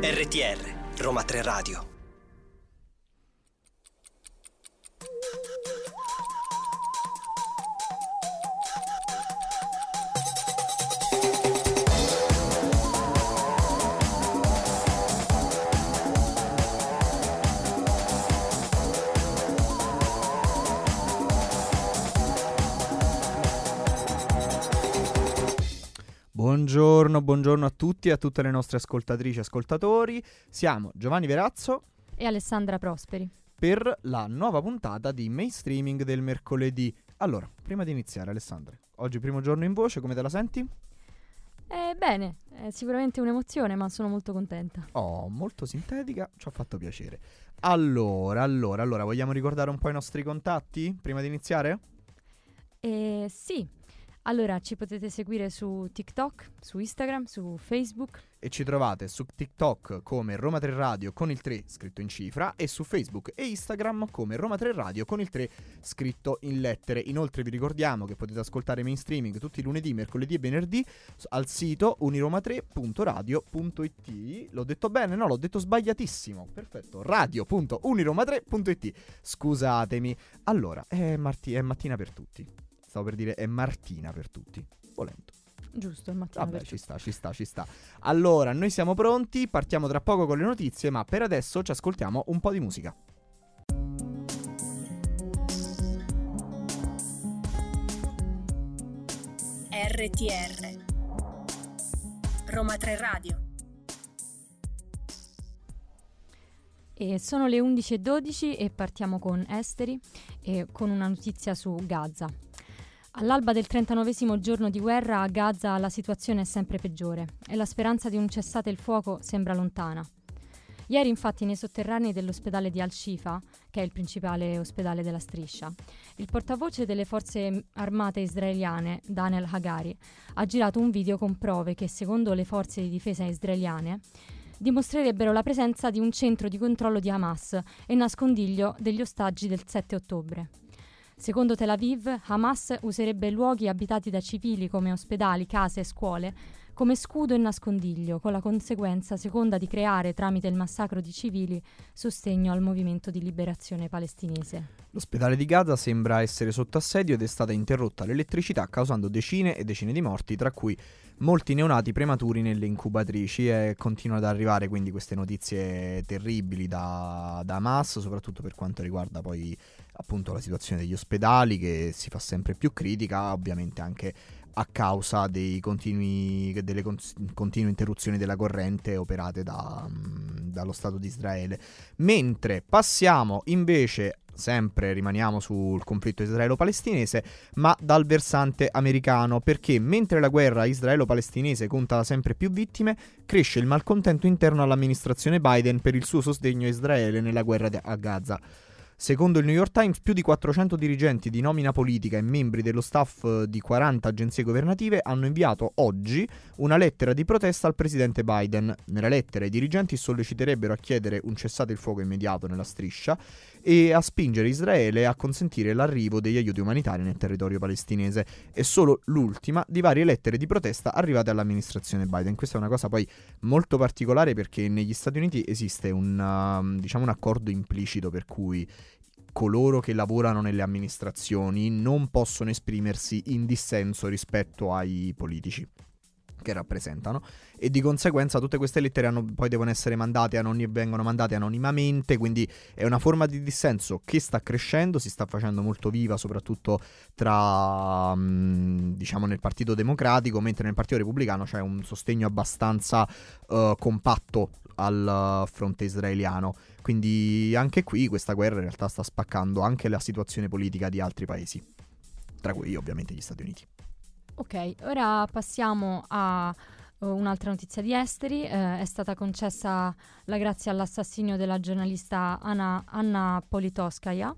RTR Roma 3 Radio Buongiorno, buongiorno a tutti e a tutte le nostre ascoltatrici e ascoltatori. Siamo Giovanni Verazzo e Alessandra Prosperi per la nuova puntata di mainstreaming del mercoledì. Allora, prima di iniziare, Alessandra, oggi primo giorno in voce, come te la senti? Eh, bene, è sicuramente un'emozione, ma sono molto contenta. Oh, molto sintetica, ci ha fatto piacere. Allora, allora, allora, vogliamo ricordare un po' i nostri contatti prima di iniziare? Eh, sì, allora, ci potete seguire su TikTok, su Instagram, su Facebook. E ci trovate su TikTok come Roma 3 Radio con il 3 scritto in cifra e su Facebook e Instagram come Roma 3 Radio con il 3 scritto in lettere. Inoltre vi ricordiamo che potete ascoltare mainstreaming tutti i lunedì, mercoledì e venerdì al sito uniroma3.radio.it. L'ho detto bene? No, l'ho detto sbagliatissimo. Perfetto. Radio.uniroma3.it. Scusatemi. Allora, è, marti- è mattina per tutti. Stavo per dire è Martina per tutti, volendo. Giusto, è mattina Vabbè, per ci tutti. sta, ci sta, ci sta. Allora, noi siamo pronti, partiamo tra poco con le notizie, ma per adesso ci ascoltiamo un po' di musica. RTR Roma 3 Radio E sono le 11.12 e partiamo con Esteri e con una notizia su Gaza. All'alba del 39 giorno di guerra a Gaza la situazione è sempre peggiore e la speranza di un cessate il fuoco sembra lontana. Ieri infatti nei sotterranei dell'ospedale di Al-Shifa, che è il principale ospedale della striscia, il portavoce delle forze armate israeliane, Daniel Hagari, ha girato un video con prove che secondo le forze di difesa israeliane dimostrerebbero la presenza di un centro di controllo di Hamas e nascondiglio degli ostaggi del 7 ottobre. Secondo Tel Aviv, Hamas userebbe luoghi abitati da civili come ospedali, case e scuole come scudo e nascondiglio, con la conseguenza seconda di creare, tramite il massacro di civili, sostegno al movimento di liberazione palestinese. L'ospedale di Gaza sembra essere sotto assedio ed è stata interrotta l'elettricità causando decine e decine di morti, tra cui molti neonati prematuri nelle incubatrici e continuano ad arrivare quindi queste notizie terribili da, da Hamas, soprattutto per quanto riguarda poi appunto la situazione degli ospedali che si fa sempre più critica, ovviamente anche a causa continui, delle con- continue interruzioni della corrente operate da, mh, dallo Stato di Israele. Mentre passiamo invece sempre rimaniamo sul conflitto israelo-palestinese, ma dal versante americano, perché mentre la guerra israelo-palestinese conta sempre più vittime, cresce il malcontento interno all'amministrazione Biden per il suo sostegno a Israele nella guerra a Gaza. Secondo il New York Times, più di 400 dirigenti di nomina politica e membri dello staff di 40 agenzie governative hanno inviato oggi una lettera di protesta al presidente Biden. Nella lettera i dirigenti solleciterebbero a chiedere un cessate il fuoco immediato nella striscia e a spingere Israele a consentire l'arrivo degli aiuti umanitari nel territorio palestinese. È solo l'ultima di varie lettere di protesta arrivate all'amministrazione Biden. Questa è una cosa poi molto particolare perché negli Stati Uniti esiste un, uh, diciamo un accordo implicito per cui coloro che lavorano nelle amministrazioni non possono esprimersi in dissenso rispetto ai politici che rappresentano. E di conseguenza tutte queste lettere hanno, poi devono essere mandate anoni- vengono mandate anonimamente quindi è una forma di dissenso che sta crescendo si sta facendo molto viva soprattutto tra mh, diciamo nel partito democratico mentre nel partito repubblicano c'è un sostegno abbastanza uh, compatto al fronte israeliano. Quindi anche qui questa guerra in realtà sta spaccando anche la situazione politica di altri paesi tra cui ovviamente gli Stati Uniti Ok, ora passiamo a uh, un'altra notizia di esteri. Uh, è stata concessa la grazia all'assassinio della giornalista Anna, Anna Politoskaya.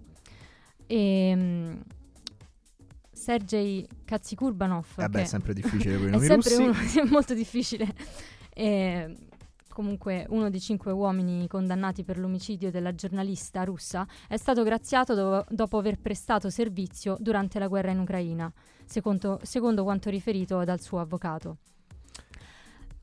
E, um, Sergei Katsikurbanov. Eh beh, è sempre difficile con i È nomi sempre russi. uno, è molto difficile. E, comunque uno dei cinque uomini condannati per l'omicidio della giornalista russa, è stato graziato do- dopo aver prestato servizio durante la guerra in Ucraina, secondo, secondo quanto riferito dal suo avvocato.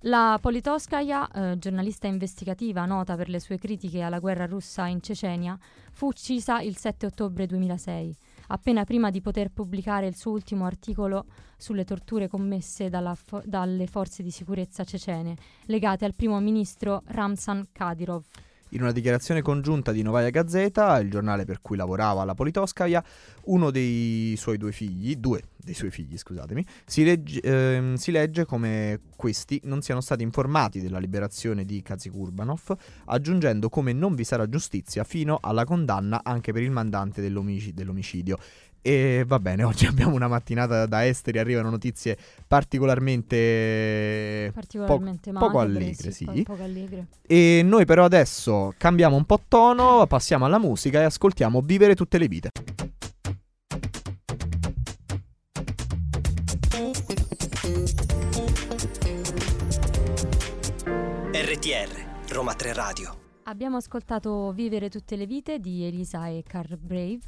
La Politoskaya, eh, giornalista investigativa nota per le sue critiche alla guerra russa in Cecenia, fu uccisa il 7 ottobre 2006, appena prima di poter pubblicare il suo ultimo articolo sulle torture commesse fo- dalle forze di sicurezza cecene, legate al primo ministro Ramzan Kadyrov. In una dichiarazione congiunta di Novaya Gazeta, il giornale per cui lavorava la Politoskaya, uno dei suoi due figli, due dei suoi figli, scusatemi, si legge, ehm, si legge come questi non siano stati informati della liberazione di Kazikurbanov, aggiungendo come non vi sarà giustizia fino alla condanna anche per il mandante dell'omic- dell'omicidio. E va bene, oggi abbiamo una mattinata da esteri, arrivano notizie particolarmente, particolarmente po- poco allegre, sì. po- poco allegre. E noi però adesso cambiamo un po' tono, passiamo alla musica e ascoltiamo Vivere tutte le vite. RTR, Roma 3 Radio. Abbiamo ascoltato Vivere tutte le vite di Elisa e Carl Brave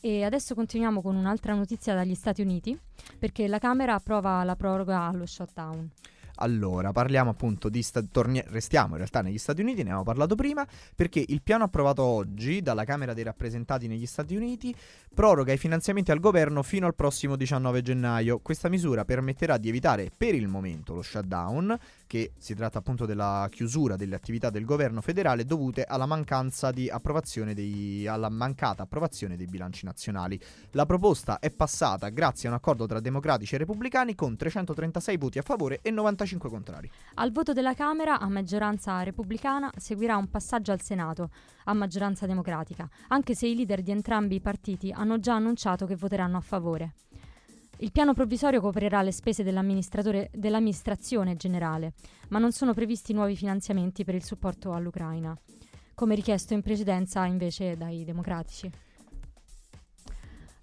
e adesso continuiamo con un'altra notizia dagli Stati Uniti perché la Camera approva la proroga allo shutdown. Allora, parliamo appunto di sta- torni- restiamo in realtà negli Stati Uniti, ne abbiamo parlato prima, perché il piano approvato oggi dalla Camera dei rappresentanti negli Stati Uniti proroga i finanziamenti al governo fino al prossimo 19 gennaio. Questa misura permetterà di evitare per il momento lo shutdown, che si tratta appunto della chiusura delle attività del governo federale dovute alla mancanza di approvazione dei, alla mancata approvazione dei bilanci nazionali. La proposta è passata grazie a un accordo tra democratici e repubblicani con 336 voti a favore e 95 contrari. Al voto della Camera, a maggioranza repubblicana, seguirà un passaggio al Senato, a maggioranza democratica, anche se i leader di entrambi i partiti hanno già annunciato che voteranno a favore. Il piano provvisorio coprirà le spese dell'amministrazione generale, ma non sono previsti nuovi finanziamenti per il supporto all'Ucraina, come richiesto in precedenza invece dai democratici.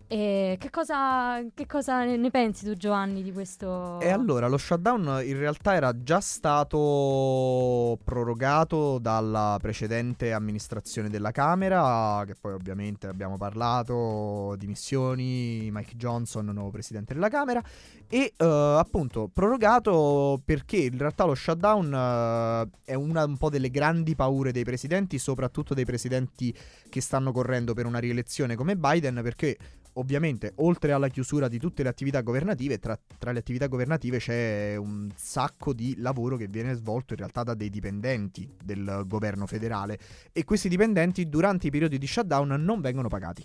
E che cosa, che cosa ne pensi tu Giovanni di questo? E allora lo shutdown in realtà era già stato prorogato dalla precedente amministrazione della Camera, che poi ovviamente abbiamo parlato, dimissioni, Mike Johnson, nuovo presidente della Camera, e uh, appunto prorogato perché in realtà lo shutdown uh, è una un po' delle grandi paure dei presidenti, soprattutto dei presidenti che stanno correndo per una rielezione come Biden, perché ovviamente, oltre alla chiusura di tutte le attività governative, tra, tra, le attività governative c'è un sacco di lavoro che viene svolto in realtà da dei dipendenti del governo federale e questi dipendenti durante i periodi di shutdown non vengono pagati.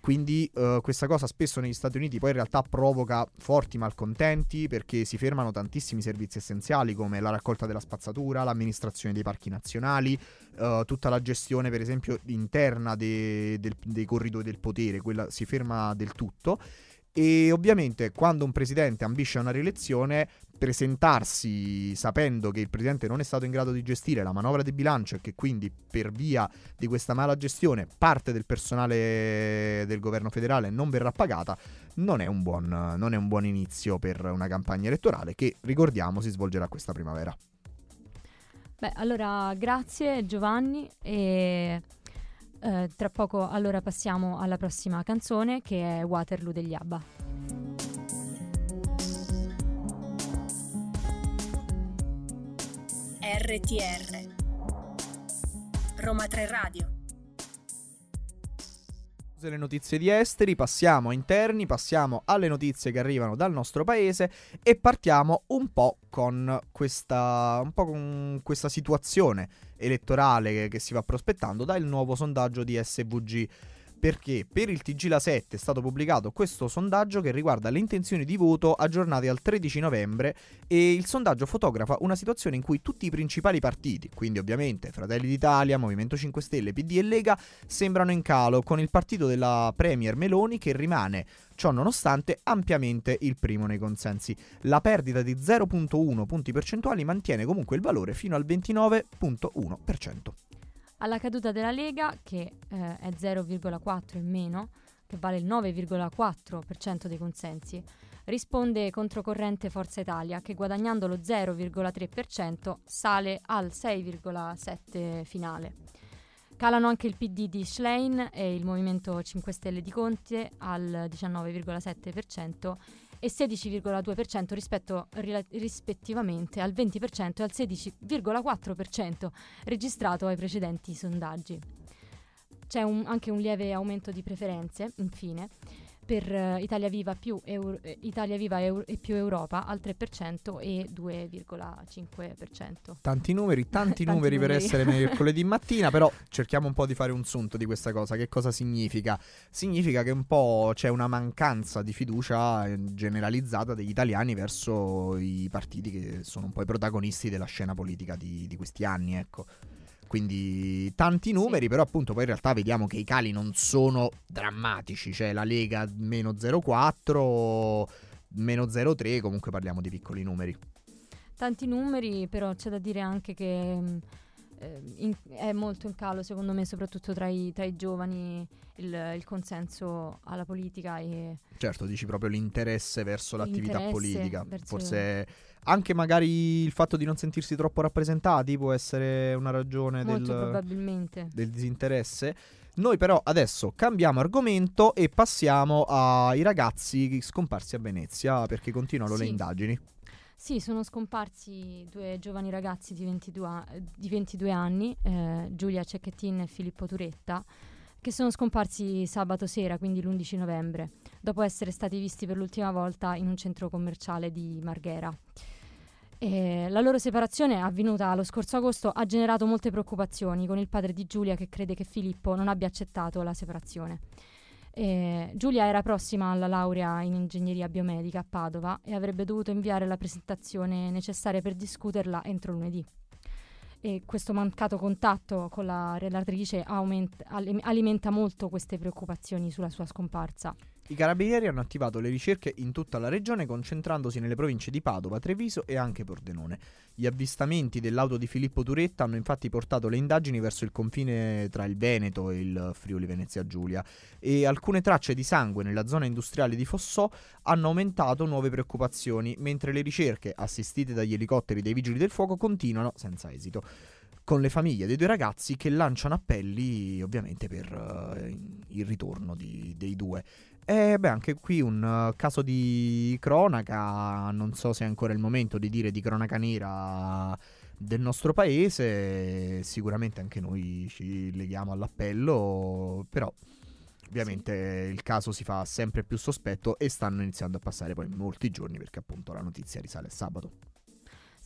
Quindi uh, questa cosa spesso negli Stati Uniti poi in realtà provoca forti malcontenti perché si fermano tantissimi servizi essenziali come la raccolta della spazzatura, l'amministrazione dei parchi nazionali, uh, tutta la gestione per esempio interna de- del- dei corridoi del potere, quella si ferma del tutto. E ovviamente quando un presidente ambisce a una rielezione, presentarsi sapendo che il presidente non è stato in grado di gestire la manovra di bilancio e che quindi per via di questa mala gestione parte del personale del governo federale non verrà pagata, non è un buon, è un buon inizio per una campagna elettorale che, ricordiamo, si svolgerà questa primavera. Beh, allora grazie Giovanni e eh, tra poco allora passiamo alla prossima canzone che è Waterloo degli ABBA. RTR Roma 3 Radio le notizie di esteri, passiamo a interni, passiamo alle notizie che arrivano dal nostro paese e partiamo un po' con questa, un po con questa situazione elettorale che, che si va prospettando dal nuovo sondaggio di SVG perché per il TG La 7 è stato pubblicato questo sondaggio che riguarda le intenzioni di voto aggiornate al 13 novembre e il sondaggio fotografa una situazione in cui tutti i principali partiti, quindi ovviamente Fratelli d'Italia, Movimento 5 Stelle, PD e Lega, sembrano in calo con il partito della Premier Meloni che rimane ciò nonostante ampiamente il primo nei consensi. La perdita di 0.1 punti percentuali mantiene comunque il valore fino al 29.1%. Alla caduta della Lega, che eh, è 0,4 in meno, che vale il 9,4% dei consensi, risponde controcorrente Forza Italia che guadagnando lo 0,3% sale al 6,7% finale. Calano anche il PD di Schlein e il Movimento 5 Stelle di Conte al 19,7% e 16,2% rispetto, rispettivamente al 20% e al 16,4% registrato ai precedenti sondaggi. C'è un, anche un lieve aumento di preferenze, infine, per uh, Italia Viva, più Euro, eh, Italia Viva Euro, e più Europa al 3% e 2,5%. Tanti numeri, tanti, tanti numeri, per essere mercoledì mattina, però cerchiamo un po' di fare un sunto di questa cosa. Che cosa significa? Significa che un po' c'è una mancanza di fiducia eh, generalizzata degli italiani verso i partiti che sono un po' i protagonisti della scena politica di, di questi anni, ecco quindi tanti numeri, sì. però appunto poi in realtà vediamo che i cali non sono drammatici, cioè la Lega meno 0,4, meno 0,3, comunque parliamo di piccoli numeri. Tanti numeri, però c'è da dire anche che eh, in, è molto in calo secondo me soprattutto tra i, tra i giovani il, il, consenso alla politica e certo dici proprio l'interesse verso l'attività politica verso forse anche magari il fatto di non sentirsi troppo rappresentati può essere una ragione del, del disinteresse noi però adesso cambiamo argomento e passiamo ai ragazzi scomparsi a Venezia perché continuano sì. le indagini sì, sono scomparsi due giovani ragazzi di 22, di 22 anni, eh, Giulia Cecchettin e Filippo Turetta, che sono scomparsi sabato sera, quindi l'11 novembre, dopo essere stati visti per l'ultima volta in un centro commerciale di Marghera. E la loro separazione, avvenuta lo scorso agosto, ha generato molte preoccupazioni con il padre di Giulia che crede che Filippo non abbia accettato la separazione. Eh, Giulia era prossima alla laurea in ingegneria biomedica a Padova e avrebbe dovuto inviare la presentazione necessaria per discuterla entro lunedì. E questo mancato contatto con la relatrice aumenta, alimenta molto queste preoccupazioni sulla sua scomparsa. I carabinieri hanno attivato le ricerche in tutta la regione concentrandosi nelle province di Padova, Treviso e anche Pordenone. Gli avvistamenti dell'auto di Filippo Turetta hanno infatti portato le indagini verso il confine tra il Veneto e il Friuli Venezia Giulia e alcune tracce di sangue nella zona industriale di Fossò hanno aumentato nuove preoccupazioni, mentre le ricerche assistite dagli elicotteri dei vigili del fuoco continuano senza esito con le famiglie dei due ragazzi che lanciano appelli ovviamente per uh, il ritorno di, dei due. E beh, anche qui un uh, caso di cronaca, non so se è ancora il momento di dire di cronaca nera del nostro paese, sicuramente anche noi ci leghiamo all'appello, però ovviamente sì. il caso si fa sempre più sospetto e stanno iniziando a passare poi molti giorni perché appunto la notizia risale a sabato.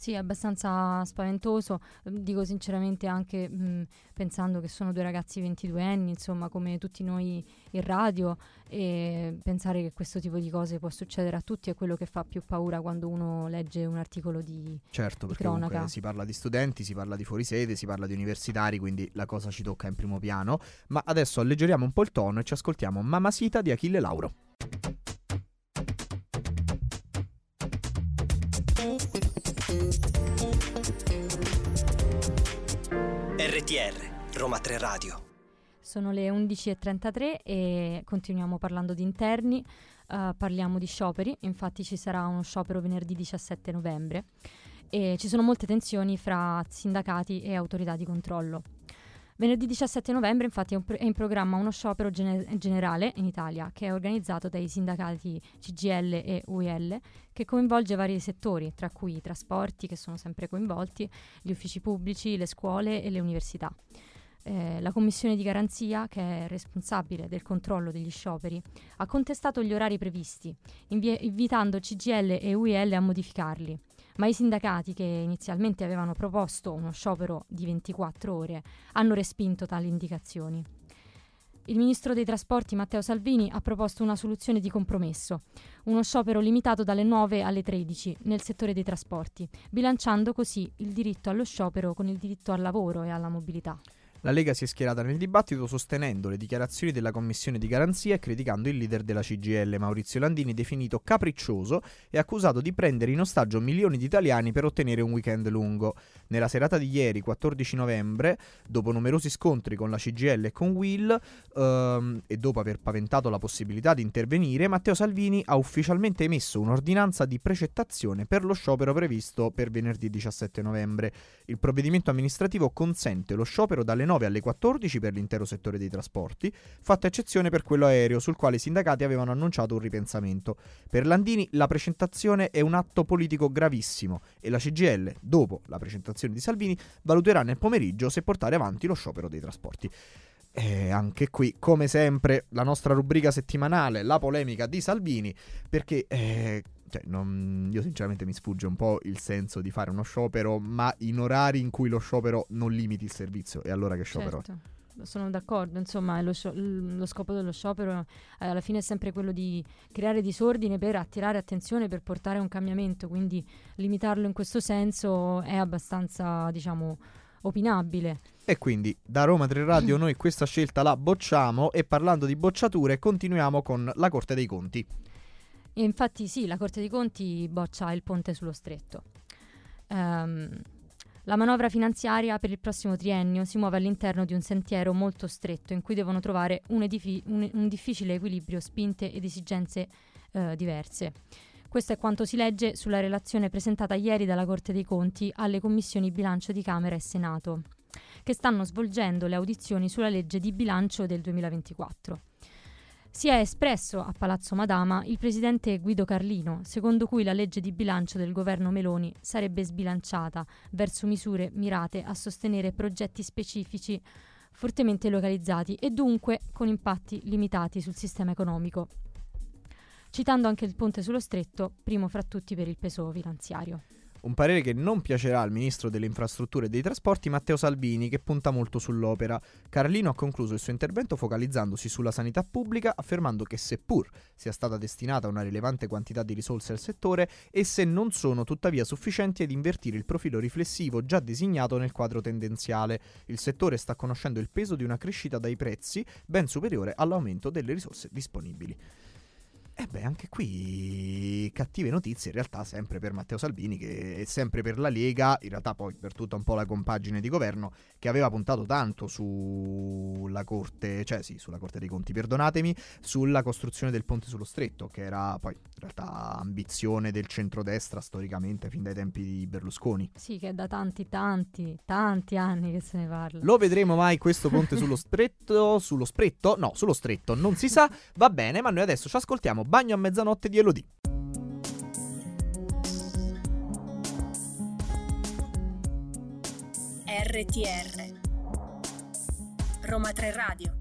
Sì, è abbastanza spaventoso, mm, dico sinceramente anche mh, mm, pensando che sono due ragazzi 22 anni, insomma come tutti noi in radio e pensare che questo tipo di cose può succedere a tutti è quello che fa più paura quando uno legge un articolo di Certo, di perché cronaca. si parla di studenti, si parla di fuorisede, si parla di universitari, quindi la cosa ci tocca in primo piano, ma adesso alleggeriamo un po' il tono e ci ascoltiamo Mammasita di Achille Lauro. RTR Roma 3 Radio. Sono le 11.33 e continuiamo parlando di interni, uh, parliamo di scioperi, infatti ci sarà uno sciopero venerdì 17 novembre e ci sono molte tensioni fra sindacati e autorità di controllo. Venerdì 17 novembre infatti è, in programma uno sciopero gene- generale in Italia che è organizzato dai sindacati CGL e UIL che coinvolge vari settori, tra cui i trasporti che sono sempre coinvolti, gli uffici pubblici, le scuole e le università. Eh, la commissione di garanzia, che è responsabile del controllo degli scioperi, ha contestato gli orari previsti, invie- invitando CGL e UIL a modificarli ma i sindacati che inizialmente avevano proposto uno sciopero di 24 ore hanno respinto tali indicazioni. Il ministro dei trasporti Matteo Salvini ha proposto una soluzione di compromesso, uno sciopero limitato dalle 9 alle 13 nel settore dei trasporti, bilanciando così il diritto allo sciopero con il diritto al lavoro e alla mobilità. La Lega si è schierata nel dibattito sostenendo le dichiarazioni della Commissione di garanzia e criticando il leader della CGL, Maurizio Landini, definito capriccioso e accusato di prendere in ostaggio milioni di italiani per ottenere un weekend lungo. Nella serata di ieri, 14 novembre, dopo numerosi scontri con la CGL e con Will ehm, e dopo aver paventato la possibilità di intervenire, Matteo Salvini ha ufficialmente emesso un'ordinanza di precettazione per lo sciopero previsto per venerdì 17 novembre. Il provvedimento amministrativo consente lo sciopero dalle 9 9 alle 14 per l'intero settore dei trasporti, fatta eccezione per quello aereo, sul quale i sindacati avevano annunciato un ripensamento. Per Landini la presentazione è un atto politico gravissimo e la CGL, dopo la presentazione di Salvini, valuterà nel pomeriggio se portare avanti lo sciopero dei trasporti. E anche qui, come sempre, la nostra rubrica settimanale, la polemica di Salvini, perché eh, cioè, non, io sinceramente mi sfugge un po' il senso di fare uno sciopero, ma in orari in cui lo sciopero non limiti il servizio. E allora che sciopero certo. Sono d'accordo, insomma, lo, scio- lo, scopo dello sciopero eh, alla fine è sempre quello di creare disordine per attirare attenzione, per portare a un cambiamento, quindi limitarlo in questo senso è abbastanza, diciamo, opinabile. E quindi da Roma 3 Radio noi questa scelta la bocciamo e parlando di bocciature continuiamo con la Corte dei Conti. E infatti sì, la Corte dei Conti boccia il ponte sullo stretto. Um, la manovra finanziaria per il prossimo triennio si muove all'interno di un sentiero molto stretto in cui devono trovare un, edifi- un, un difficile equilibrio spinte ed esigenze uh, diverse. Questo è quanto si legge sulla relazione presentata ieri dalla Corte dei Conti alle commissioni bilancio di Camera e Senato, che stanno svolgendo le audizioni sulla legge di bilancio del 2024. Si è espresso a Palazzo Madama il presidente Guido Carlino, secondo cui la legge di bilancio del governo Meloni sarebbe sbilanciata verso misure mirate a sostenere progetti specifici fortemente localizzati e dunque con impatti limitati sul sistema economico. Citando anche il ponte sullo stretto, primo fra tutti per il peso finanziario. Un parere che non piacerà al ministro delle infrastrutture e dei trasporti Matteo Salvini, che punta molto sull'opera. Carlino ha concluso il suo intervento focalizzandosi sulla sanità pubblica, affermando che seppur sia stata destinata una rilevante quantità di risorse al settore, esse non sono tuttavia sufficienti ad invertire il profilo riflessivo già designato nel quadro tendenziale. Il settore sta conoscendo il peso di una crescita dai prezzi ben superiore all'aumento delle risorse disponibili. E eh beh, anche qui cattive notizie in realtà sempre per Matteo Salvini che è sempre per la Lega, in realtà poi per tutta un po' la compagine di governo che aveva puntato tanto sulla Corte, cioè sì, sulla Corte dei Conti, perdonatemi, sulla costruzione del ponte sullo stretto, che era poi in realtà ambizione del centrodestra storicamente fin dai tempi di Berlusconi. Sì, che è da tanti, tanti, tanti anni che se ne parla. Lo vedremo mai questo ponte sullo stretto? Sullo stretto? No, sullo stretto, non si sa, va bene, ma noi adesso ci ascoltiamo Bagno a mezzanotte di Elodie. RTR Roma 3 Radio.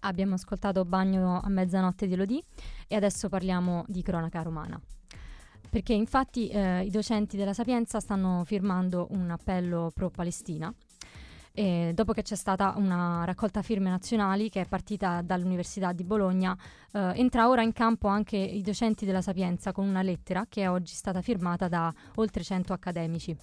Abbiamo ascoltato Bagno a mezzanotte di Elodie e adesso parliamo di cronaca romana. Perché infatti eh, i docenti della Sapienza stanno firmando un appello pro-Palestina e dopo che c'è stata una raccolta firme nazionali che è partita dall'Università di Bologna, eh, entra ora in campo anche i docenti della Sapienza con una lettera che è oggi stata firmata da oltre 100 accademici.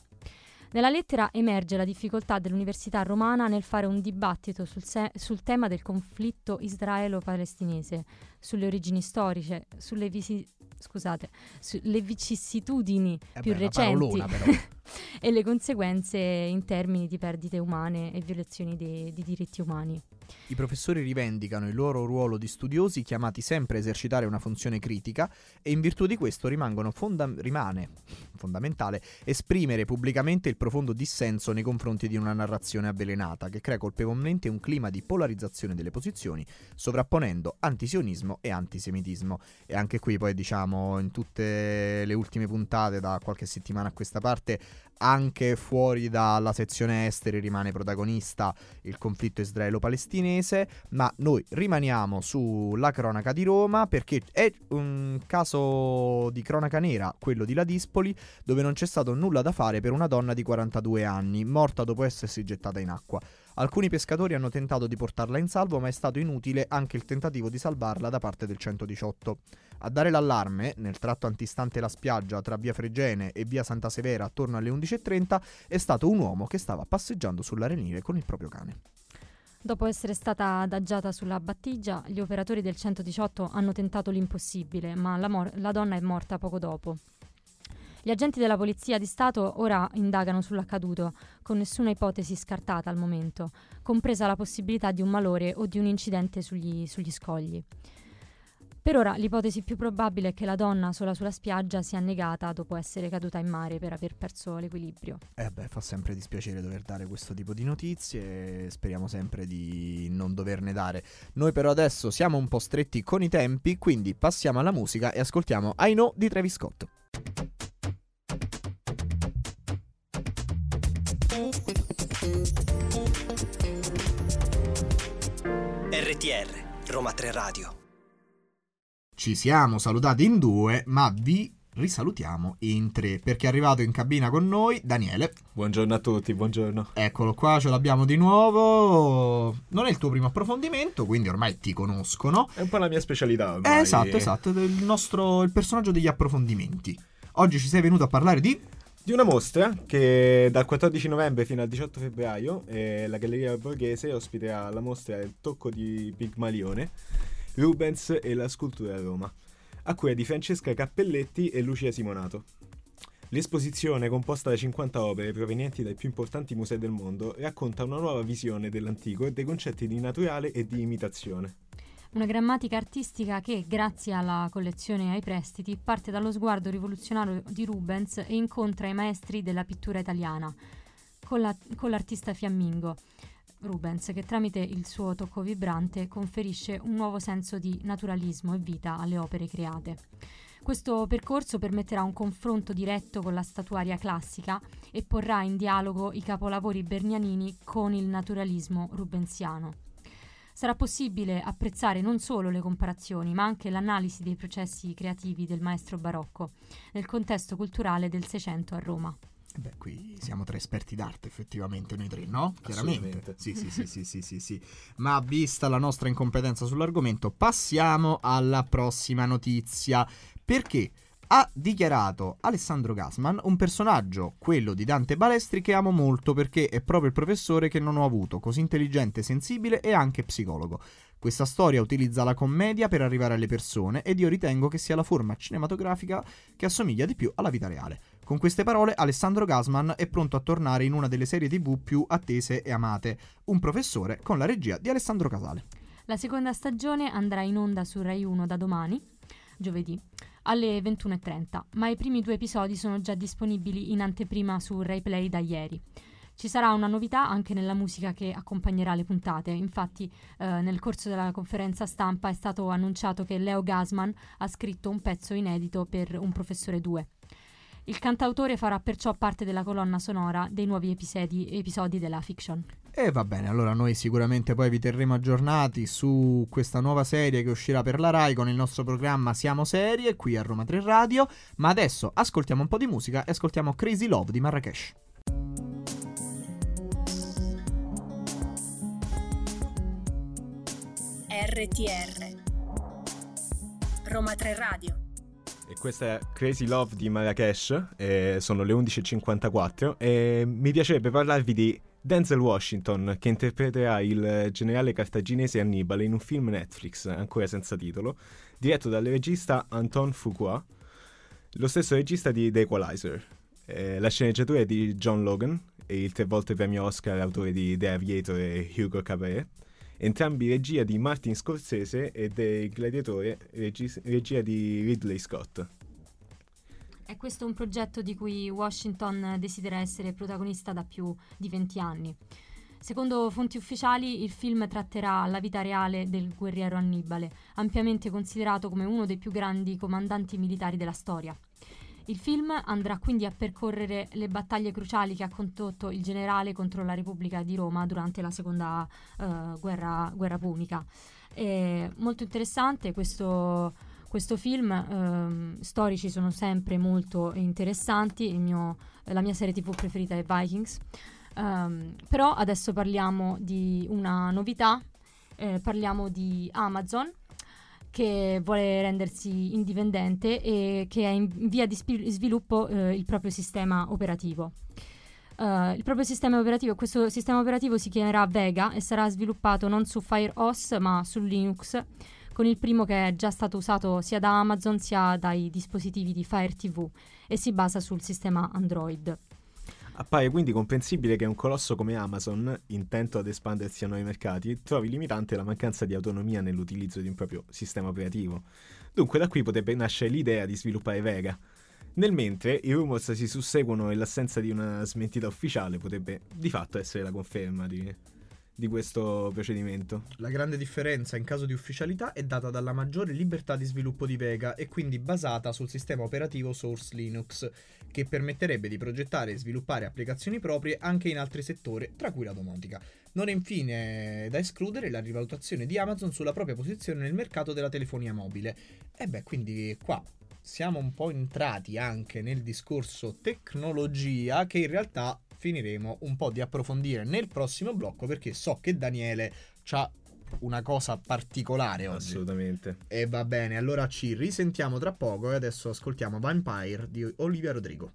Nella lettera emerge la difficoltà dell'Università romana nel fare un dibattito sul, se- sul tema del conflitto israelo-palestinese, sulle origini storiche, sulle, visi- scusate, sulle vicissitudini Eh più beh, recenti. e le conseguenze in termini di perdite umane e violazioni de- di diritti umani. I professori rivendicano il loro ruolo di studiosi chiamati sempre a esercitare una funzione critica e in virtù di questo fonda- rimane fondamentale esprimere pubblicamente il profondo dissenso nei confronti di una narrazione avvelenata che crea colpevolmente un clima di polarizzazione delle posizioni, sovrapponendo antisionismo e antisemitismo. E anche qui poi diciamo in tutte le ultime puntate da qualche settimana a questa parte anche fuori dalla sezione esteri rimane protagonista il conflitto israelo-palestinese, ma noi rimaniamo sulla cronaca di Roma perché è un caso di cronaca nera, quello di Ladispoli, dove non c'è stato nulla da fare per una donna di 42 anni, morta dopo essersi gettata in acqua. Alcuni pescatori hanno tentato di portarla in salvo, ma è stato inutile anche il tentativo di salvarla da parte del 118. A dare l'allarme, nel tratto antistante la spiaggia tra via Fregene e via Santa Severa attorno alle 11.30, è stato un uomo che stava passeggiando sull'arenile con il proprio cane. Dopo essere stata adagiata sulla battigia, gli operatori del 118 hanno tentato l'impossibile, ma la, mor- la donna è morta poco dopo. Gli agenti della Polizia di Stato ora indagano sull'accaduto, con nessuna ipotesi scartata al momento, compresa la possibilità di un malore o di un incidente sugli, sugli scogli. Per ora l'ipotesi più probabile è che la donna sola sulla spiaggia sia annegata dopo essere caduta in mare per aver perso l'equilibrio. Eh beh, fa sempre dispiacere dover dare questo tipo di notizie, speriamo sempre di non doverne dare. Noi però adesso siamo un po' stretti con i tempi, quindi passiamo alla musica e ascoltiamo I Know di Travis Scott. RTR, Roma 3 Radio. Ci siamo salutati in due, ma vi risalutiamo in tre perché è arrivato in cabina con noi Daniele. Buongiorno a tutti, buongiorno. Eccolo qua, ce l'abbiamo di nuovo. Non è il tuo primo approfondimento, quindi ormai ti conoscono. È un po' la mia specialità. Ormai. Esatto, esatto, il nostro il personaggio degli approfondimenti. Oggi ci sei venuto a parlare di Di una mostra che dal 14 novembre fino al 18 febbraio eh, la Galleria Borghese ospiterà la mostra Il tocco di Pigmalione, Rubens e la scultura a Roma, a cura di Francesca Cappelletti e Lucia Simonato. L'esposizione, composta da 50 opere provenienti dai più importanti musei del mondo, racconta una nuova visione dell'antico e dei concetti di naturale e di imitazione. Una grammatica artistica che, grazie alla collezione ai prestiti, parte dallo sguardo rivoluzionario di Rubens e incontra i maestri della pittura italiana, con, la- con l'artista fiammingo. Rubens, che tramite il suo tocco vibrante conferisce un nuovo senso di naturalismo e vita alle opere create. Questo percorso permetterà un confronto diretto con la statuaria classica e porrà in dialogo i capolavori bernianini con il naturalismo rubensiano. Sarà possibile apprezzare non solo le comparazioni, ma anche l'analisi dei processi creativi del maestro barocco nel contesto culturale del Seicento a Roma. Eh Beh, qui siamo tre esperti d'arte, effettivamente, noi tre, no? Chiaramente. Sì, sì, sì, sì, sì, sì, sì. Ma vista la nostra incompetenza sull'argomento, passiamo alla prossima notizia. Perché ha dichiarato Alessandro Gasman un personaggio, quello di Dante Balestri, che amo molto perché è proprio il professore che non ho avuto, così intelligente, sensibile e anche psicologo. Questa storia utilizza la commedia per arrivare alle persone ed io ritengo che sia la forma cinematografica che assomiglia di più alla vita reale. Con queste parole Alessandro Gasman è pronto a tornare in una delle serie tv più attese e amate, Un professore con la regia di Alessandro Casale. La seconda stagione andrà in onda su Rai 1 da domani, giovedì, alle 21.30, ma i primi due episodi sono già disponibili in anteprima su Rai Play da ieri. Ci sarà una novità anche nella musica che accompagnerà le puntate. Infatti, eh, nel corso della conferenza stampa è stato annunciato che Leo Gasman ha scritto un pezzo inedito per Un professore 2. Il cantautore farà perciò parte della colonna sonora dei nuovi episodi, episodi della fiction. E va bene, allora noi sicuramente poi vi terremo aggiornati su questa nuova serie che uscirà per la Rai con il nostro programma Siamo Serie qui a Roma 3 Radio. Ma adesso ascoltiamo un po' di musica e ascoltiamo Crazy Love di Marrakesh. RTR Roma 3 Radio E questa è Crazy Love di Marrakesh, sono le 11.54 e mi piacerebbe parlarvi di Denzel Washington che interpreterà il generale cartaginese Annibale in un film Netflix, ancora senza titolo, diretto dal regista Anton Fuqua, lo stesso regista di The Equalizer. Eh, la sceneggiatura è di John Logan il tre volte premio Oscar autore di The Aviator e Hugo Cabaret, entrambi regia di Martin Scorsese e del Gladiatore regi- regia di Ridley Scott. È questo un progetto di cui Washington desidera essere protagonista da più di 20 anni. Secondo fonti ufficiali, il film tratterà la vita reale del guerriero Annibale, ampiamente considerato come uno dei più grandi comandanti militari della storia. Il film andrà quindi a percorrere le battaglie cruciali che ha condotto il generale contro la Repubblica di Roma durante la seconda eh, guerra, guerra punica. È molto interessante questo, questo film, ehm, storici sono sempre molto interessanti, mio- la mia serie tv preferita è Vikings, Ehm, però adesso parliamo di una novità, eh, parliamo di Amazon che vuole rendersi indipendente e che è in via di sviluppo eh, il proprio sistema operativo. Uh, il proprio sistema operativo, questo sistema operativo si chiamerà Vega e sarà sviluppato non su FireOS ma su Linux, con il primo che è già stato usato sia da Amazon sia dai dispositivi di Fire TV e si basa sul sistema Android. Appare quindi comprensibile che un colosso come Amazon, intento ad espandersi a nuovi mercati, trovi limitante la mancanza di autonomia nell'utilizzo di un proprio sistema operativo. Dunque da qui potrebbe nascere l'idea di sviluppare Vega. Nel mentre i rumors si susseguono e l'assenza di una smentita ufficiale potrebbe di fatto essere la conferma di, di questo procedimento. La grande differenza in caso di ufficialità è data dalla maggiore libertà di sviluppo di Vega e quindi basata sul sistema operativo Source Linux, che permetterebbe di progettare e sviluppare applicazioni proprie anche in altri settori, tra cui la domotica. Non è infine da escludere la rivalutazione di Amazon sulla propria posizione nel mercato della telefonia mobile. E beh, quindi qua siamo un po' entrati anche nel discorso tecnologia che in realtà finiremo un po' di approfondire nel prossimo blocco perché so che Daniele ha una cosa particolare oggi. Assolutamente. E va bene, allora ci risentiamo tra poco e adesso ascoltiamo Vampire di Olivia Rodrigo.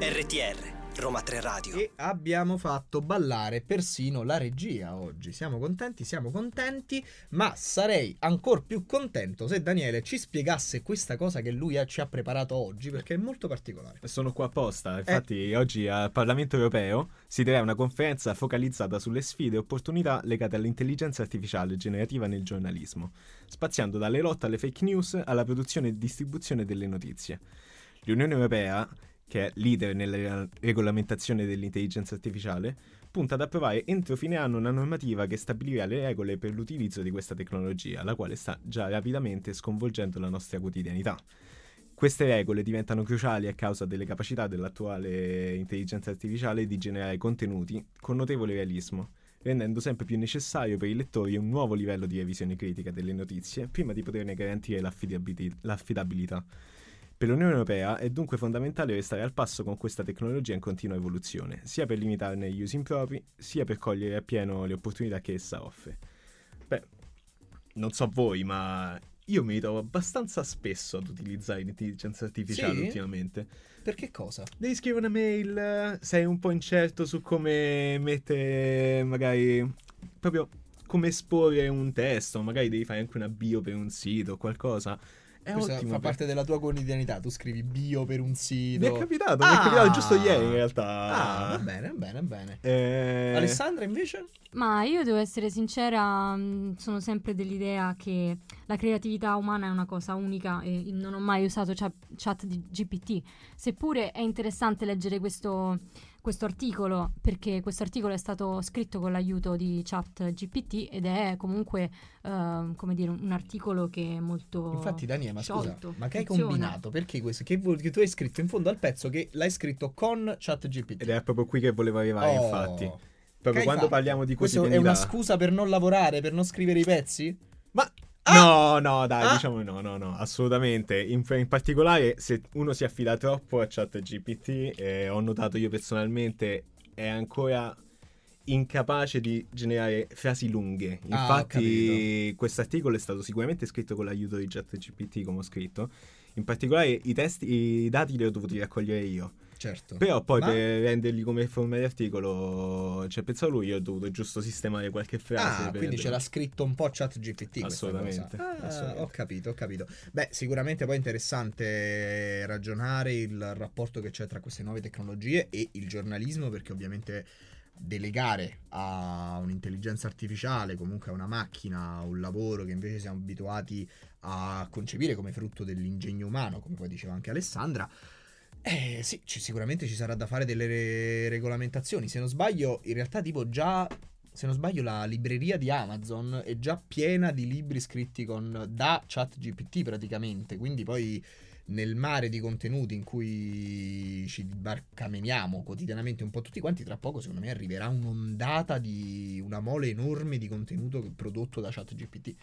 RTR Roma 3 Radio. E abbiamo fatto ballare persino la regia oggi. Siamo contenti, siamo contenti, ma sarei ancora più contento se Daniele ci spiegasse questa cosa che lui ha, ci ha preparato oggi, perché è molto particolare. Sono qua apposta, infatti eh. oggi al Parlamento europeo si terrà una conferenza focalizzata sulle sfide e opportunità legate all'intelligenza artificiale generativa nel giornalismo, spaziando dalle lotte alle fake news alla produzione e distribuzione delle notizie. L'Unione Europea che è leader nella regolamentazione dell'intelligenza artificiale, punta ad approvare entro fine anno una normativa che stabilirà le regole per l'utilizzo di questa tecnologia, la quale sta già rapidamente sconvolgendo la nostra quotidianità. Queste regole diventano cruciali a causa delle capacità dell'attuale intelligenza artificiale di generare contenuti con notevole realismo, rendendo sempre più necessario per i lettori un nuovo livello di revisione critica delle notizie prima di poterne garantire l'affidabilità. Per l'Unione Europea è dunque fondamentale restare al passo con questa tecnologia in continua evoluzione, sia per limitarne gli usi impropri, sia per cogliere appieno le opportunità che essa offre. Beh, non so voi, ma io mi ritrovo abbastanza spesso ad utilizzare l'intelligenza artificiale sì? ultimamente. Per che cosa? Devi scrivere una mail, sei un po' incerto su come mettere, magari, proprio come esporre un testo, magari devi fare anche una bio per un sito o qualcosa è Questa ottimo, fa parte della tua quotidianità. Tu scrivi bio per un sito. Mi è capitato, ah! mi è capitato giusto ieri in realtà. Ah, va bene, bene, bene. Eh... Alessandra invece? Ma io devo essere sincera, mm, sono sempre dell'idea che la creatività umana è una cosa unica e non ho mai usato chat, chat di GPT. Seppure è interessante leggere questo questo articolo perché questo articolo è stato scritto con l'aiuto di chat GPT ed è comunque uh, come dire un articolo che è molto infatti Daniele ma scusa ma che hai combinato perché questo che, che, tu hai scritto in fondo al pezzo che l'hai scritto con chat GPT ed è proprio qui che volevo arrivare oh. infatti proprio quando fatto? parliamo di questo è una scusa per non lavorare per non scrivere i pezzi ma! No, no, dai, ah! diciamo no, no, no, assolutamente. In, in, particolare, se uno si affida troppo a ChatGPT, eh, ho notato io personalmente, è ancora incapace di generare frasi lunghe. Ah, Infatti, ah, questo articolo è stato sicuramente scritto con l'aiuto di ChatGPT, come ho scritto. In particolare, i, testi, i dati li ho dovuti raccogliere io. Certo. Però poi Ma... per renderli come forma di articolo, cioè pensato lui, io ho dovuto giusto sistemare qualche frase. Ah, quindi ce l'ha scritto un po' chat GPT. Assolutamente. Ah, assolutamente. Ho capito, ho capito. Beh, sicuramente poi è interessante ragionare il rapporto che c'è tra queste nuove tecnologie e il giornalismo, perché ovviamente delegare a un'intelligenza artificiale, comunque a una macchina, un lavoro che invece siamo abituati a concepire come frutto dell'ingegno umano, come poi diceva anche Alessandra, eh sì, ci, sicuramente ci sarà da fare delle re- regolamentazioni. Se non sbaglio, in realtà tipo già se non sbaglio, la libreria di Amazon è già piena di libri scritti con, da ChatGPT praticamente. Quindi poi nel mare di contenuti in cui ci barcameniamo quotidianamente un po' tutti quanti, tra poco secondo me arriverà un'ondata di una mole enorme di contenuto prodotto da ChatGPT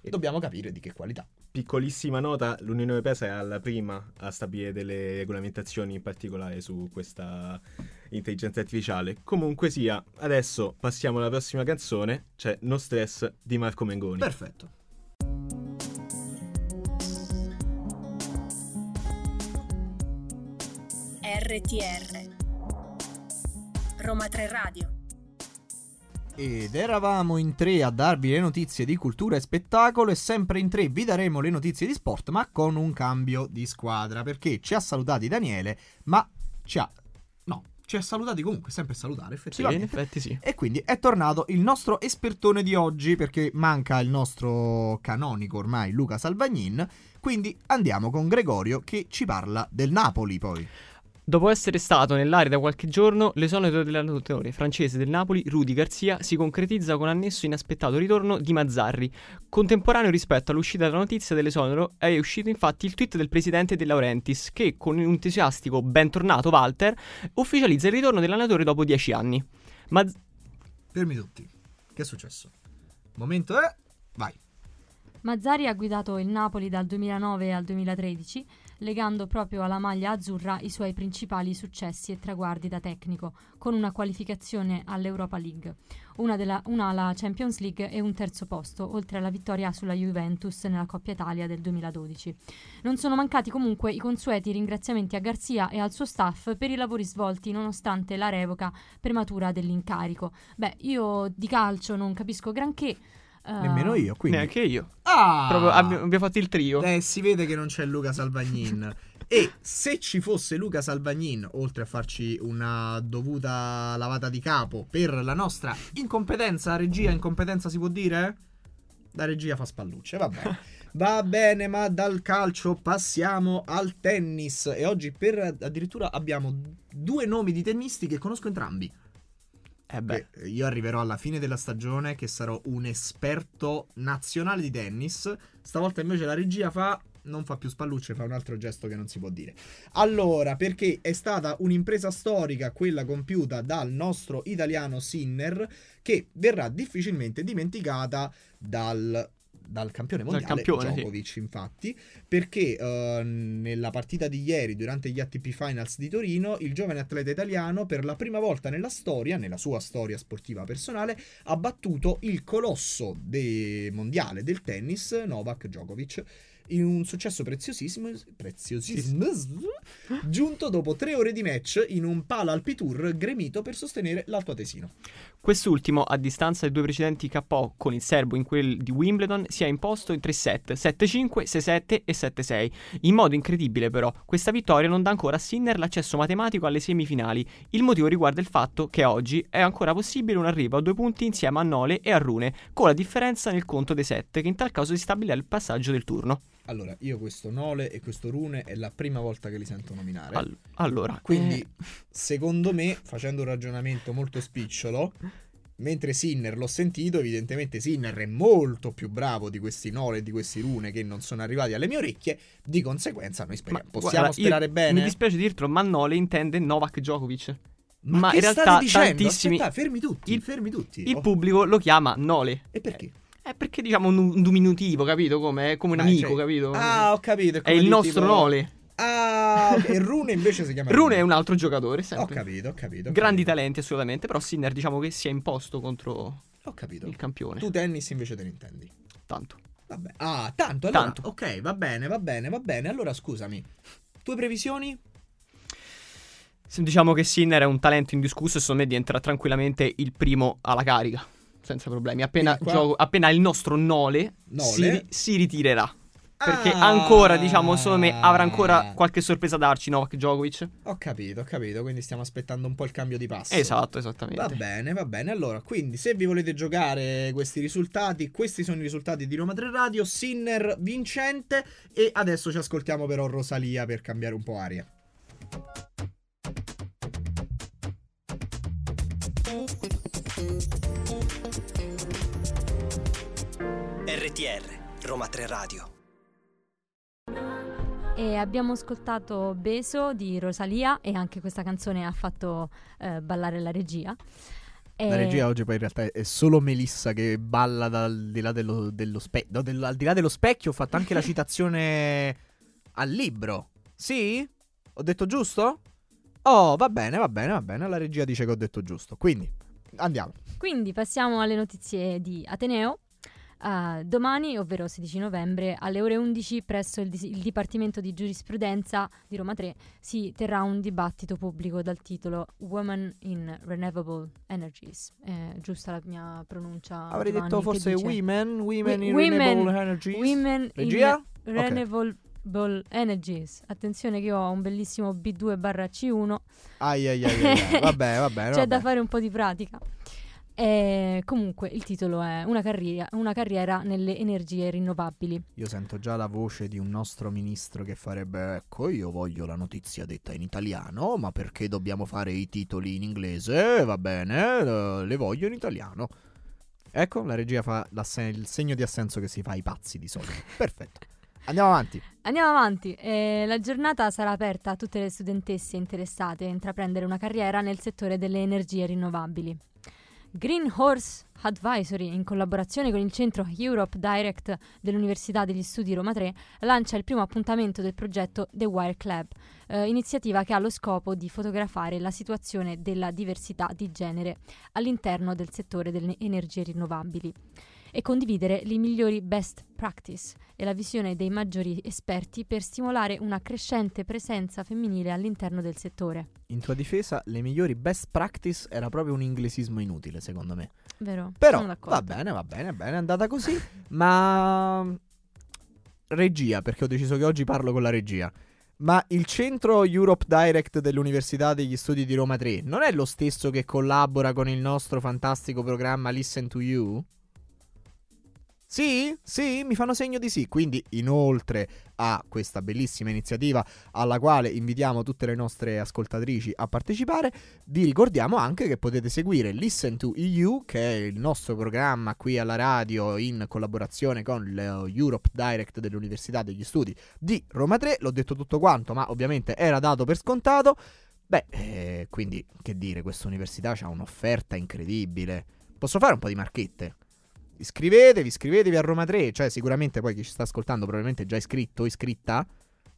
e dobbiamo capire di che qualità. Piccolissima nota, l'Unione Europea sarà la prima a stabilire delle regolamentazioni in particolare su questa intelligenza artificiale. Comunque sia, adesso passiamo alla prossima canzone, c'è No Stress di Marco Mengoni. Perfetto. RTR Roma 3 Radio Ed eravamo in tre a darvi le notizie di cultura e spettacolo e sempre in tre vi daremo le notizie di sport ma con un cambio di squadra perché ci ha salutati Daniele ma ci ha... no, ci ha salutati comunque, sempre salutare Sì, in effettivamente. effetti sì. E quindi è tornato il nostro espertone di oggi perché manca il nostro canonico ormai Luca Salvagnin. Quindi andiamo con Gregorio che ci parla del Napoli poi. Dopo essere stato nell'area da qualche giorno, l'esonero dell'allenatore francese del Napoli, Rudy Garcia, si concretizza con annesso inaspettato ritorno di Mazzarri. Contemporaneo rispetto all'uscita della notizia dell'esonero, è uscito infatti il tweet del presidente De Laurentiis, che con un entusiastico bentornato Walter ufficializza il ritorno dell'allenatore dopo dieci anni. Maz- Fermi tutti. Che è successo? Momento è... Vai. Mazzari ha guidato il Napoli dal 2009 al 2013, legando proprio alla maglia azzurra i suoi principali successi e traguardi da tecnico, con una qualificazione all'Europa League, una, della- una alla Champions League e un terzo posto, oltre alla vittoria sulla Juventus nella Coppa Italia del 2012. Non sono mancati comunque i consueti ringraziamenti a Garzia e al suo staff per i lavori svolti nonostante la revoca prematura dell'incarico. Beh, io di calcio non capisco granché. Eh, Nemmeno io, quindi... Neanche io. Ah! Proprio abbi- abbiamo fatto il trio. Eh, si vede che non c'è Luca Salvagnin. e se ci fosse Luca Salvagnin, oltre a farci una dovuta lavata di capo per la nostra incompetenza, regia, incompetenza si può dire? La regia fa spallucce, va bene. Va bene, ma dal calcio passiamo al tennis. E oggi per addirittura abbiamo due nomi di tennisti che conosco entrambi. Eh beh, io arriverò alla fine della stagione che sarò un esperto nazionale di tennis. Stavolta invece la regia fa. Non fa più spallucce, fa un altro gesto che non si può dire. Allora, perché è stata un'impresa storica quella compiuta dal nostro italiano Sinner, che verrà difficilmente dimenticata dal, dal campione Dal mondiale campione, sì. Djokovic, infatti, perché eh, nella partita di ieri, durante gli ATP Finals di Torino, il giovane atleta italiano, per la prima volta nella storia, nella sua storia sportiva personale, ha battuto il colosso de- mondiale del tennis, Novak Djokovic. In un successo preziosissimo, preziosissimo giunto dopo tre ore di match in un palo Alpi Tour gremito per sostenere l'Alto Atesino. Quest'ultimo, a distanza dei due precedenti KO con il serbo in quel di Wimbledon, si è imposto in 3 set, 7-5, 6-7 e 7-6. In modo incredibile però, questa vittoria non dà ancora a Sinner l'accesso matematico alle semifinali. Il motivo riguarda il fatto che oggi è ancora possibile un arrivo a due punti insieme a Nole e a Rune, con la differenza nel conto dei set, che in tal caso si stabilirà il passaggio del turno. Allora, io questo Nole e questo Rune è la prima volta che li sento nominare. All- allora, Quindi, eh, secondo me, facendo un ragionamento molto spicciolo, mentre Sinner l'ho sentito, evidentemente Sinner è molto più bravo di questi Nole e di questi Rune che non sono arrivati alle mie orecchie. Di conseguenza, noi speriamo. Possiamo guarda, io- sperare bene. Mi dispiace dirtelo, ma Nole intende Novak Djokovic. ma, ma in realtà dicendo? tantissimi- Aspetta, fermi tutti. il- fermi tutti. Il Oh, pubblico lo chiama Nole. E perché? È perché diciamo un, un diminutivo, capito? Come, come un Ah, amico, cioè- capito? Ah, ho capito. è come il nostro tipo- Nole. Ah, ok, e Rune invece si chiama Rune è un altro giocatore, Ho sempre. capito, ho capito. ho Grandi capito. talenti assolutamente, però Sinner diciamo che si è imposto contro Ho capito. il campione. Tu tennis invece te ne intendi. Tanto. Vabbè. Ah, tanto, allora. Tanto. Ok, va bene, va bene, va bene. Allora scusami. Tue previsioni? Diciamo che Sinner è un talento indiscusso e secondo me diventerà tranquillamente il primo alla carica. Senza problemi. Appena, gioco- appena il nostro Nole, Nole? Si, si ritirerà. Perché Ah. ancora, diciamo, secondo me avrà ancora qualche sorpresa da darci Novak Djokovic. Ho capito, ho capito. Quindi stiamo aspettando un po' il cambio di passo. Esatto, Va esattamente. bene, va bene. Allora, quindi se vi volete giocare questi risultati, questi sono i risultati di Roma 3 Radio, Sinner vincente e adesso ci ascoltiamo però Rosalia per cambiare un po' aria. RTR Roma 3 Radio. E abbiamo ascoltato Beso di Rosalia e anche questa canzone ha fatto eh, ballare la regia. La E- regia oggi poi in realtà è solo Melissa che balla dal di là dello, dello specchio. No, del- al di là dello specchio ho fatto anche la citazione al libro. Sì? Ho detto giusto? Oh, va bene, va bene, va bene. La regia dice che ho detto giusto. Quindi, andiamo. Quindi passiamo alle notizie di Ateneo. Uh, domani, ovvero 16 novembre, alle ore 11 presso il, dis- il Dipartimento di Giurisprudenza di Roma 3 si terrà un dibattito pubblico dal titolo Women in Renewable Energies. È giusta la mia pronuncia? Avrei Giovanni, detto forse women, women in women- renewable energies. Women Regia? in Renewable Energies. Attenzione che io ho un bellissimo B2 barra C1, Ai ai ai, ai, ai. Vabbè, va bene. c'è va da fare un po' di pratica. E comunque il titolo è una carriera, una carriera nelle energie rinnovabili. Io sento già la voce di un nostro ministro che farebbe: Ecco, io voglio la notizia detta in italiano, ma perché dobbiamo fare i titoli in inglese? Va bene, eh, le voglio in italiano. Ecco, la regia fa il segno di assenso che si fa ai pazzi di solito. Perfetto. Andiamo avanti. Andiamo avanti. Eh, la giornata sarà aperta a tutte le studentesse interessate a intraprendere una carriera nel settore delle energie rinnovabili. Green Horse Advisory, in collaborazione con il centro Europe Direct dell'Università degli Studi Roma 3, lancia il primo appuntamento del progetto The Wire Club, eh, iniziativa che ha lo scopo di fotografare la situazione della diversità di genere all'interno del settore delle energie rinnovabili e condividere le migliori best practice e la visione dei maggiori esperti per stimolare una crescente presenza femminile all'interno del settore. In tua difesa, le migliori best practice era proprio un inglesismo inutile, secondo me. Vero? Però va bene, va bene, bene, è andata così. Ma regia, perché ho deciso che oggi parlo con la regia. Ma il centro Europe Direct dell'Università degli Studi di Roma 3 non è lo stesso che collabora con il nostro fantastico programma Listen to You? Sì? Sì? Mi fanno segno di sì. Quindi, inoltre a questa bellissima iniziativa alla quale invitiamo tutte le nostre ascoltatrici a partecipare, vi ricordiamo anche che potete seguire Listen to EU, che è il nostro programma qui alla radio in collaborazione con l'Europe Direct dell'Università degli Studi di Roma 3. L'ho detto tutto quanto, ma ovviamente era dato per scontato. Beh, eh, quindi che dire, questa università ha un'offerta incredibile. Posso fare un po' di marchette? Iscrivetevi, iscrivetevi a Roma 3. Cioè, sicuramente poi chi ci sta ascoltando probabilmente è già iscritto, iscritta.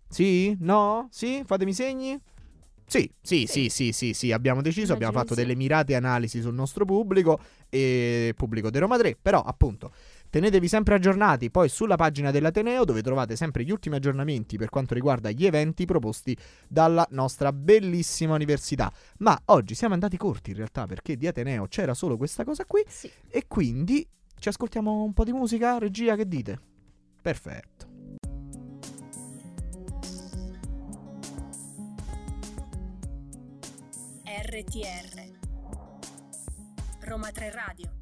Sì? No? Sì? Fatemi segni? Sì, sì, sì, sì, sì, sì, abbiamo deciso, abbiamo Immagino fatto di sì. delle mirate analisi sul nostro pubblico e pubblico di Roma 3, però appunto tenetevi sempre aggiornati poi sulla pagina dell'Ateneo dove trovate sempre gli ultimi aggiornamenti per quanto riguarda gli eventi proposti dalla nostra bellissima università. Ma oggi siamo andati corti in realtà perché di Ateneo c'era solo questa cosa qui Sì. e quindi ci ascoltiamo un po' di musica, regia, che dite? Perfetto. RTR Roma 3 Radio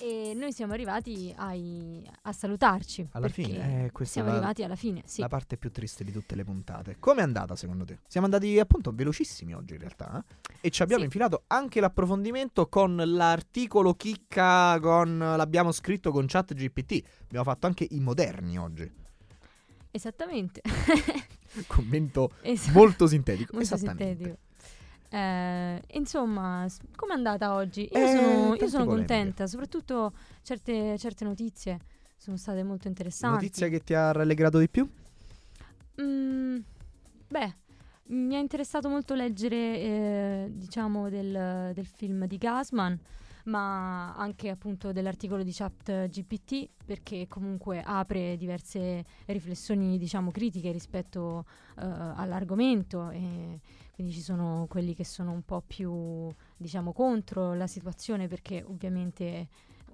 E noi siamo arrivati ai- a salutarci. Alla fine, eh, siamo arrivati alla fine, sì. La parte più triste di tutte le puntate. Com'è andata secondo te? Siamo andati appunto velocissimi oggi in realtà. eh? E ci abbiamo Sì. infilato anche l'approfondimento con l'articolo chicca, con l'abbiamo scritto con chat GPT. Abbiamo fatto anche i moderni oggi. Esattamente. Commento Es- molto sintetico. molto Esattamente. sintetico. Eh, insomma, com'è andata oggi? Io Eh, sono, io sono contenta, soprattutto certe, certe notizie sono state molto interessanti. Notizia che ti ha rallegrato di più? Mm, beh, mi ha interessato molto leggere, eh, diciamo, del, del film di Gasman, ma anche appunto dell'articolo di Chat GPT, perché comunque apre diverse riflessioni, diciamo, critiche rispetto eh, all'argomento e quindi ci sono quelli che sono un po' più, diciamo, contro la situazione perché ovviamente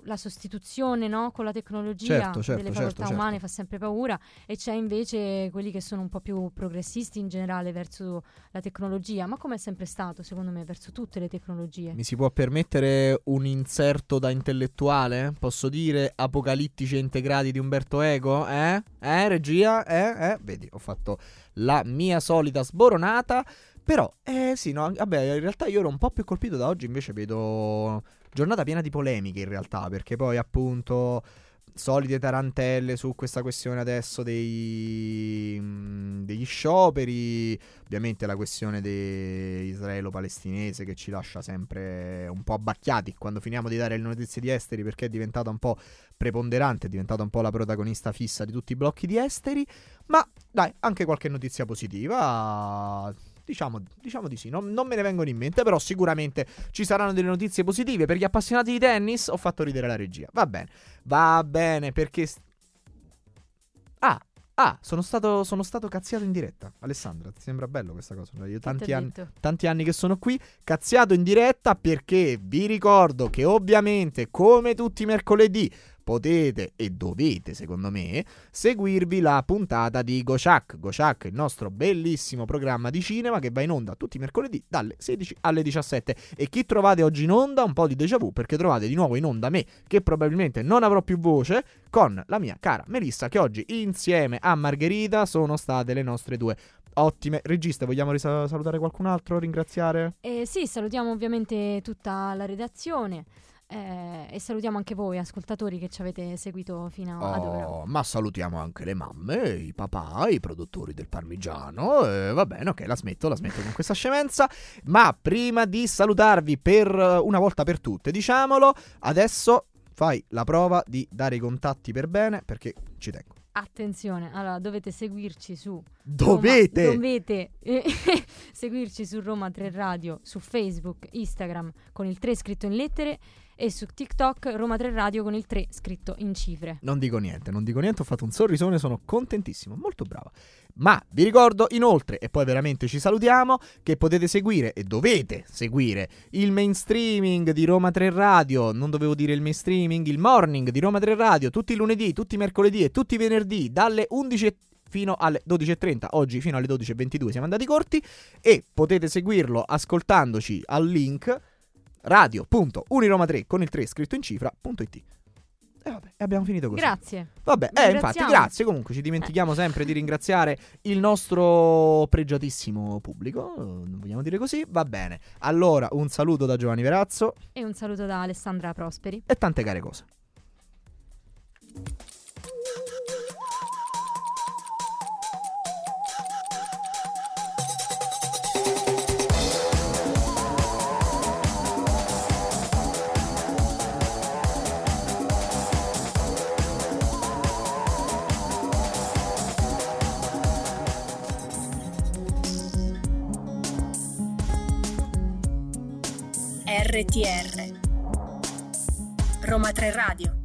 la sostituzione no, con la tecnologia Certo, certo, delle certo, facoltà certo. umane fa sempre paura e c'è invece quelli che sono un po' più progressisti in generale verso la tecnologia, ma come è sempre stato secondo me verso tutte le tecnologie. Mi si può permettere un inserto da intellettuale? Posso dire apocalittici e integrati di Umberto Eco? Eh? Eh, regia? Eh? Eh? Vedi, ho fatto la mia solita sboronata. Però, eh sì, no, vabbè, in realtà io ero un po' più colpito da oggi, invece vedo giornata piena di polemiche in realtà, perché poi appunto solite tarantelle su questa questione adesso dei, degli scioperi, ovviamente la questione de- israelo-palestinese che ci lascia sempre un po' abbacchiati quando finiamo di dare le notizie di esteri perché è diventata un po' preponderante, è diventata un po' la protagonista fissa di tutti i blocchi di esteri, ma dai, anche qualche notizia positiva. Diciamo, diciamo di sì, non, non me ne vengono in mente, però sicuramente ci saranno delle notizie positive. Per gli appassionati di tennis ho fatto ridere la regia. Va bene, va bene, perché... Ah, ah, sono stato, sono stato cazziato in diretta. Alessandra, ti sembra bello questa cosa? Io tanti anni, tanti anni che sono qui, cazziato in diretta perché vi ricordo che ovviamente, come tutti i mercoledì, potete e dovete, secondo me, seguirvi la puntata di Gochak. Gochak, il nostro bellissimo programma di cinema che va in onda tutti i mercoledì dalle 16 alle 17. E chi trovate oggi in onda? Un po' di déjà vu perché trovate di nuovo in onda me, che probabilmente non avrò più voce, con la mia cara Melissa, che oggi insieme a Margherita sono state le nostre due ottime registe. Vogliamo risa- salutare qualcun altro? Ringraziare? Eh, sì, salutiamo ovviamente tutta la redazione eh, e salutiamo anche voi ascoltatori che ci avete seguito fino ad ora. Oh, ma salutiamo anche le mamme, i papà, i produttori del parmigiano. eh, va bene, ok, la smetto, la smetto con questa scemenza. Ma prima di salutarvi per eh, una volta per tutte, diciamolo, adesso fai la prova di dare i contatti per bene perché ci tengo. Attenzione, allora dovete seguirci su Dovete! Roma, dovete eh, seguirci su Roma 3 Radio, su Facebook, Instagram con il 3 scritto in lettere e su TikTok Roma 3 Radio con il 3 scritto in cifre. Non dico niente, non dico niente, ho fatto un sorrisone, sono contentissimo, molto brava. Ma vi ricordo inoltre, e poi veramente ci salutiamo, che potete seguire e dovete seguire il mainstreaming di Roma 3 Radio, non dovevo dire il mainstreaming, il morning di Roma 3 Radio, tutti i lunedì, tutti i mercoledì e tutti i venerdì dalle 11 fino alle 12.30, oggi fino alle 12.22 siamo andati corti e potete seguirlo ascoltandoci al link radio.uniroma3 con il 3 scritto in cifra.it. E vabbè, e abbiamo finito così. Grazie. Vabbè, eh, infatti, grazie. Comunque, ci dimentichiamo sempre di ringraziare il nostro pregiatissimo pubblico. eh, Non vogliamo dire così? Va bene. Allora, un saluto da Giovanni Verazzo E un saluto da Alessandra Prosperi. e tante care cose. RTR Roma 3 Radio